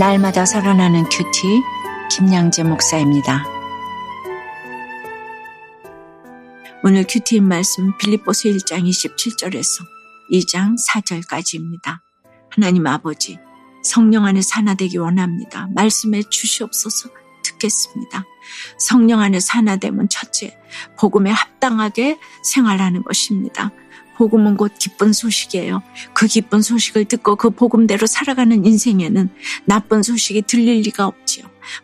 날마다 살아나는 QT 김양재 목사입니다. 오늘 QT인 말씀 빌립보서 1장 27절에서 2장 4절까지입니다. 하나님 아버지 성령 안에 하나 되기 원합니다. 말씀해 주시옵소서 듣겠습니다. 성령 안에 하나 되면 첫째 복음에 합당하게 생활하는 것입니다. 복음은 곧 기쁜 소식이에요. 그 기쁜 소식을 듣고 그 복음대로 살아가는 인생에는 나쁜 소식이 들릴 리가 없지요.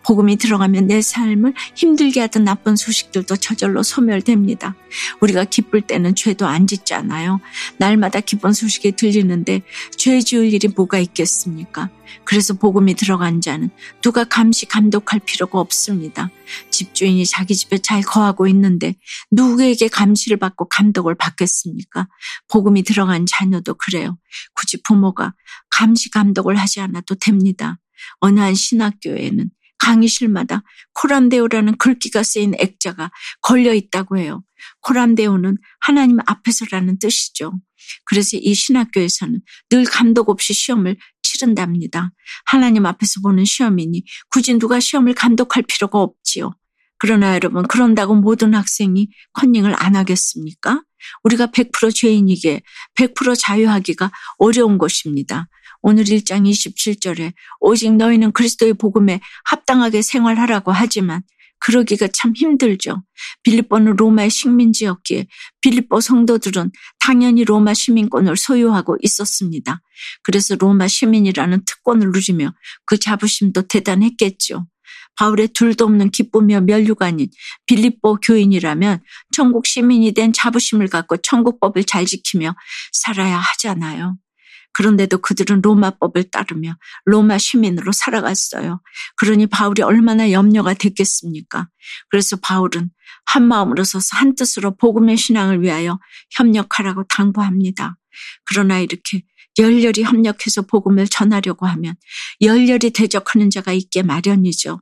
복음이 들어가면 내 삶을 힘들게 하던 나쁜 소식들도 저절로 소멸됩니다. 우리가 기쁠 때는 죄도 안 짓잖아요. 날마다 기쁜 소식이 들리는데 죄 지을 일이 뭐가 있겠습니까? 그래서 복음이 들어간 자는 누가 감시 감독할 필요가 없습니다. 집주인이 자기 집에 잘 거하고 있는데 누구에게 감시를 받고 감독을 받겠습니까? 복음이 들어간 자녀도 그래요. 굳이 부모가 감시 감독을 하지 않아도 됩니다. 어느 한 신학교에는 강의실마다 코람데오라는 글귀가 쓰인 액자가 걸려 있다고 해요. 코람데오는 하나님 앞에서라는 뜻이죠. 그래서 이 신학교에서는 늘 감독 없이 시험을 치른답니다. 하나님 앞에서 보는 시험이니 굳이 누가 시험을 감독할 필요가 없지요. 그러나 여러분, 그런다고 모든 학생이 컨닝을 안 하겠습니까? 우리가 100% 죄인이게 100% 자유하기가 어려운 것입니다. 오늘 1장 27절에 오직 너희는 그리스도의 복음에 합당하게 생활하라고 하지만 그러기가 참 힘들죠. 빌립보는 로마의 식민지였기에 빌립보 성도들은 당연히 로마 시민권을 소유하고 있었습니다. 그래서 로마 시민이라는 특권을 누리며 그 자부심도 대단했겠죠. 바울의 둘도 없는 기쁨이며 멸류가 아닌 빌립보 교인이라면 천국 시민이 된 자부심을 갖고 천국법을 잘 지키며 살아야 하잖아요. 그런데도 그들은 로마법을 따르며 로마 시민으로 살아갔어요. 그러니 바울이 얼마나 염려가 됐겠습니까? 그래서 바울은 한 마음으로 서서 한 뜻으로 복음의 신앙을 위하여 협력하라고 당부합니다. 그러나 이렇게 열렬히 협력해서 복음을 전하려고 하면 열렬히 대적하는 자가 있게 마련이죠.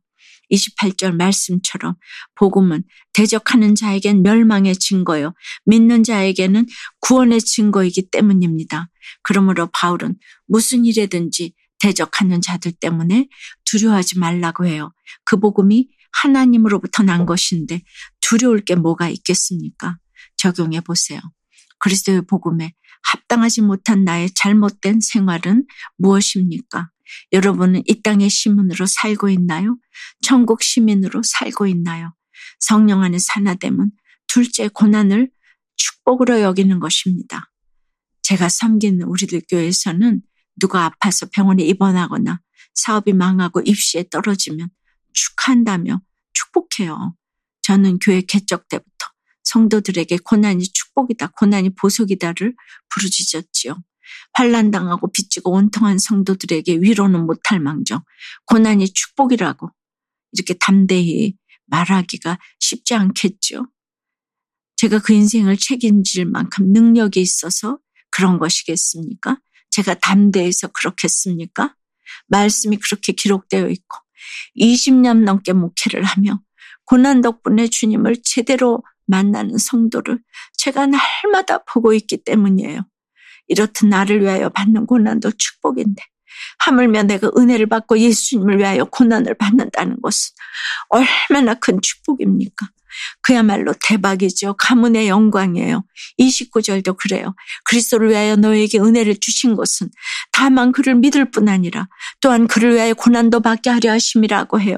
28절 말씀처럼 복음은 대적하는 자에겐 멸망의 증거요. 믿는 자에게는 구원의 증거이기 때문입니다. 그러므로 바울은 무슨 일에든지 대적하는 자들 때문에 두려워하지 말라고 해요. 그 복음이 하나님으로부터 난 것인데 두려울 게 뭐가 있겠습니까? 적용해 보세요. 그리스도의 복음에 합당하지 못한 나의 잘못된 생활은 무엇입니까? 여러분은 이 땅의 시민으로 살고 있나요? 천국 시민으로 살고 있나요? 성령 안에 산화됨은 둘째 고난을 축복으로 여기는 것입니다. 제가 섬기는 우리들 교회에서는 누가 아파서 병원에 입원하거나 사업이 망하고 입시에 떨어지면 축한다며 축복해요. 저는 교회 개척 때부터 성도들에게 고난이 축복이다, 고난이 보석이다를 부르짖었지요. 환란당하고 빚지고 온통한 성도들에게 위로는 못할 망정 고난이 축복이라고 이렇게 담대히 말하기가 쉽지 않겠죠. 제가 그 인생을 책임질 만큼 능력이 있어서 그런 것이겠습니까? 제가 담대해서 그렇겠습니까? 말씀이 그렇게 기록되어 있고 20년 넘게 목회를 하며 고난 덕분에 주님을 제대로 만나는 성도를 제가 날마다 보고 있기 때문이에요. 이렇듯 나를 위하여 받는 고난도 축복인데 하물며 내가 은혜를 받고 예수님을 위하여 고난을 받는다는 것은 얼마나 큰 축복입니까? 그야말로 대박이죠. 가문의 영광이에요. 29절도 그래요. 그리스도를 위하여 너에게 은혜를 주신 것은 다만 그를 믿을 뿐 아니라 또한 그를 위하여 고난도 받게 하려 하심이라고 해요.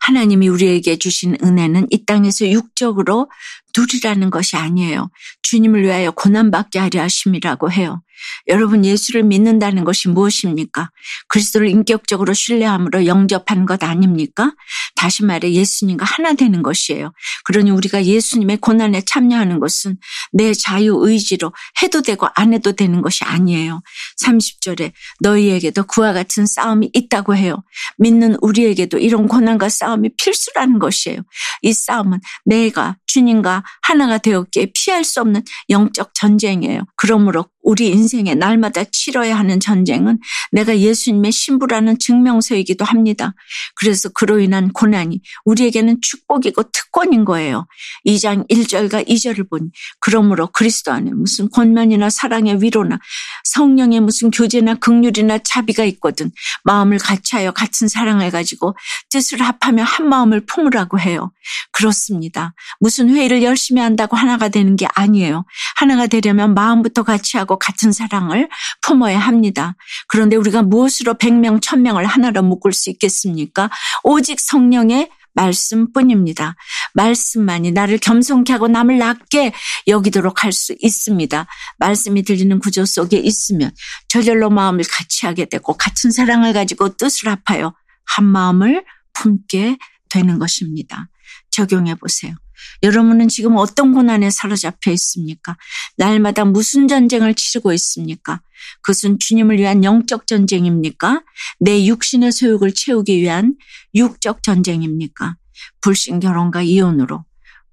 하나님이 우리에게 주신 은혜는 이 땅에서 육적으로 누리라는 것이 아니에요. 주님을 위하여 고난받게 하려 하심이라고 해요. 여러분 예수를 믿는다는 것이 무엇입니까? 그리스도를 인격적으로 신뢰함으로 영접하는 것 아닙니까? 다시 말해 예수님과 하나 되는 것이에요. 그러니 우리가 예수님의 고난에 참여하는 것은 내 자유 의지로 해도 되고 안 해도 되는 것이 아니에요. 30절에 너희에게도 그와 같은 싸움이 있다고 해요. 믿는 우리에게도 이런 고난과 싸움이 필수라는 것이에요. 이 싸움은 내가 주님과 하나가 되었기에 피할 수 없는 영적 전쟁이에요. 그러므로 우리 인생에 날마다 치러야 하는 전쟁은 내가 예수님의 신부라는 증명서이기도 합니다. 그래서 그로 인한 고난이 우리에게는 축복이고 특권인 거예요. 2장 1절과 2절을 보니 그러므로 그리스도 안에 무슨 권면이나 사랑의 위로나 성령의 무슨 교제나 극률이나 자비가 있거든 마음을 같이하여 같은 사랑을 가지고 뜻을 합하며 한 마음을 품으라고 해요. 그렇습니다. 무슨 회의를 열심히 한다고 하나가 되는 게 아니에요. 하나가 되려면 마음부터 같이 하고 같은 사랑을 품어야 합니다. 그런데 우리가 무엇으로 백명 천명을 하나로 묶을 수 있겠습니까? 오직 성령의 말씀뿐입니다. 말씀만이 나를 겸손케 하고 남을 낮게 여기도록 할 수 있습니다. 말씀이 들리는 구조 속에 있으면 저절로 마음을 같이 하게 되고 같은 사랑을 가지고 뜻을 합하여 한 마음을 품게 되는 것입니다. 적용해 보세요. 여러분은 지금 어떤 고난에 사로잡혀 있습니까? 날마다 무슨 전쟁을 치르고 있습니까? 그것은 주님을 위한 영적 전쟁입니까? 내 육신의 소욕을 채우기 위한 육적 전쟁입니까? 불신 결혼과 이혼으로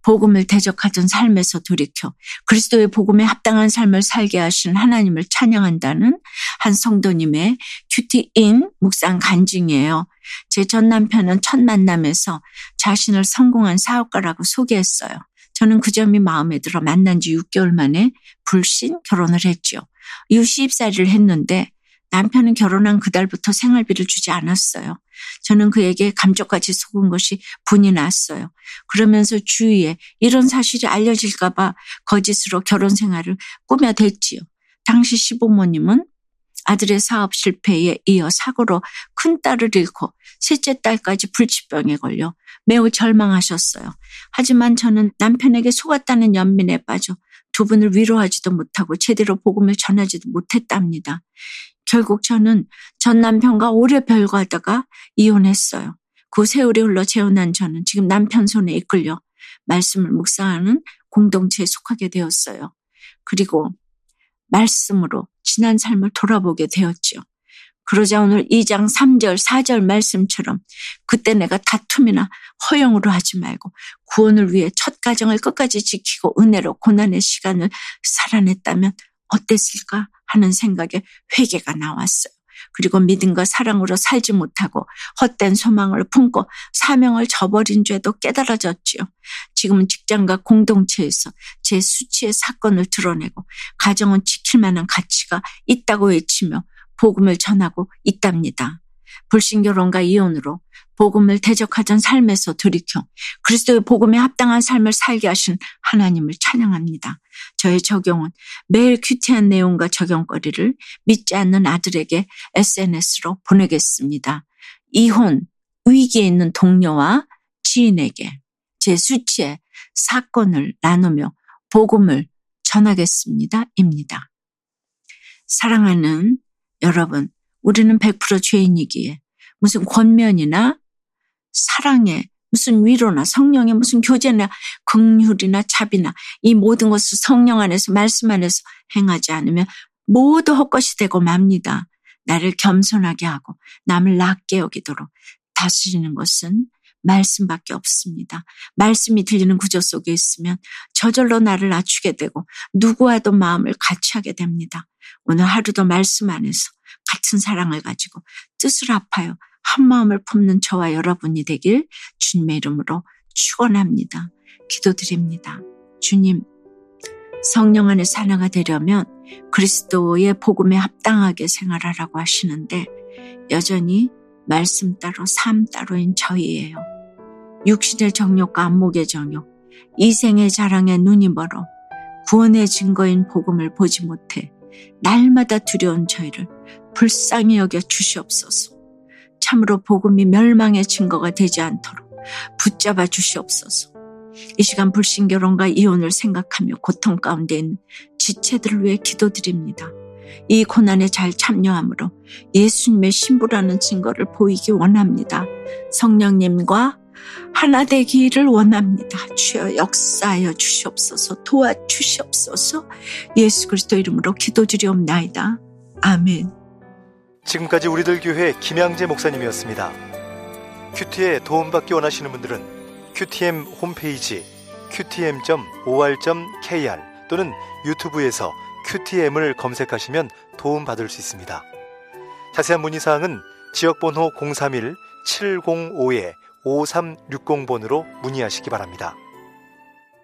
복음을 대적하던 삶에서 돌이켜 그리스도의 복음에 합당한 삶을 살게 하신 하나님을 찬양한다는 한 성도님의 큐티인 묵상 간증이에요. 제 전 남편은 첫 만남에서 자신을 성공한 사업가라고 소개했어요. 저는 그 점이 마음에 들어 만난 지 6개월 만에 불신 결혼을 했죠. 이후 시집살이를 했는데 남편은 결혼한 그달부터 생활비를 주지 않았어요. 저는 그에게 감쪽같이 속은 것이 분이 났어요. 그러면서 주위에 이런 사실이 알려질까봐 거짓으로 결혼 생활을 꾸며댔지요. 당시 시부모님은 아들의 사업 실패에 이어 사고로 큰 딸을 잃고 셋째 딸까지 불치병에 걸려 매우 절망하셨어요. 하지만 저는 남편에게 속았다는 연민에 빠져 두 분을 위로하지도 못하고 제대로 복음을 전하지도 못했답니다. 결국 저는 전 남편과 오래 별거하다가 이혼했어요. 그 세월이 흘러 재혼한 저는 지금 남편 손에 이끌려 말씀을 묵상하는 공동체에 속하게 되었어요. 그리고 말씀으로 지난 삶을 돌아보게 되었죠. 그러자 오늘 2장 3절, 4절 말씀처럼 그때 내가 다툼이나 허용으로 하지 말고 구원을 위해 첫 가정을 끝까지 지키고 은혜로 고난의 시간을 살아냈다면 어땠을까 하는 생각에 회개가 나왔어요. 그리고 믿음과 사랑으로 살지 못하고 헛된 소망을 품고 사명을 저버린 죄도 깨달아졌지요. 지금은 직장과 공동체에서 제 수치의 사건을 드러내고 가정은 지킬 만한 가치가 있다고 외치며 복음을 전하고 있답니다. 불신결혼과 이혼으로 복음을 대적하던 삶에서 돌이켜 그리스도의 복음에 합당한 삶을 살게 하신 하나님을 찬양합니다. 저의 적용은 매일 큐티한 내용과 적용거리를 믿지 않는 아들에게 SNS로 보내겠습니다. 이혼, 위기에 있는 동료와 지인에게 제 수치의 사건을 나누며 복음을 전하겠습니다. 입니다. 사랑하는 여러분, 우리는 100% 죄인이기에 무슨 권면이나 사랑에 무슨 위로나 성령의 무슨 교제나 긍휼이나 자비나 이 모든 것을 성령 안에서 말씀 안에서 행하지 않으면 모두 헛것이 되고 맙니다. 나를 겸손하게 하고 남을 낮게 여기도록 다스리는 것은 말씀밖에 없습니다. 말씀이 들리는 구조 속에 있으면 저절로 나를 낮추게 되고 누구와도 마음을 같이 하게 됩니다. 오늘 하루도 말씀 안에서 같은 사랑을 가지고 뜻을 합하여 한 마음을 품는 저와 여러분이 되길 주님의 이름으로 축원합니다. 기도드립니다. 주님, 성령 안에 사나가 되려면 그리스도의 복음에 합당하게 생활하라고 하시는데 여전히 말씀 따로 삶 따로인 저희예요. 육신의 정욕과 안목의 정욕, 이생의 자랑에 눈이 멀어 구원의 증거인 복음을 보지 못해 날마다 두려운 저희를 불쌍히 여겨 주시옵소서. 참으로 복음이 멸망의 증거가 되지 않도록 붙잡아 주시옵소서. 이 시간 불신결혼과 이혼을 생각하며 고통 가운데 있는 지체들을 위해 기도드립니다. 이 고난에 잘 참여함으로 예수님의 신부라는 증거를 보이기 원합니다. 성령님과 하나 되기를 원합니다. 주여 역사하여 주시옵소서 도와주시옵소서 예수 그리스도 이름으로 기도드리옵나이다. 아멘. 지금까지 우리들 교회 김양재 목사님이었습니다. 큐티에 도움받기 원하시는 분들은 큐티엠 홈페이지 qtm.or.kr 또는 유튜브에서 큐티엠을 검색하시면 도움받을 수 있습니다. 자세한 문의사항은 지역번호 031-705에 5360번으로 문의하시기 바랍니다.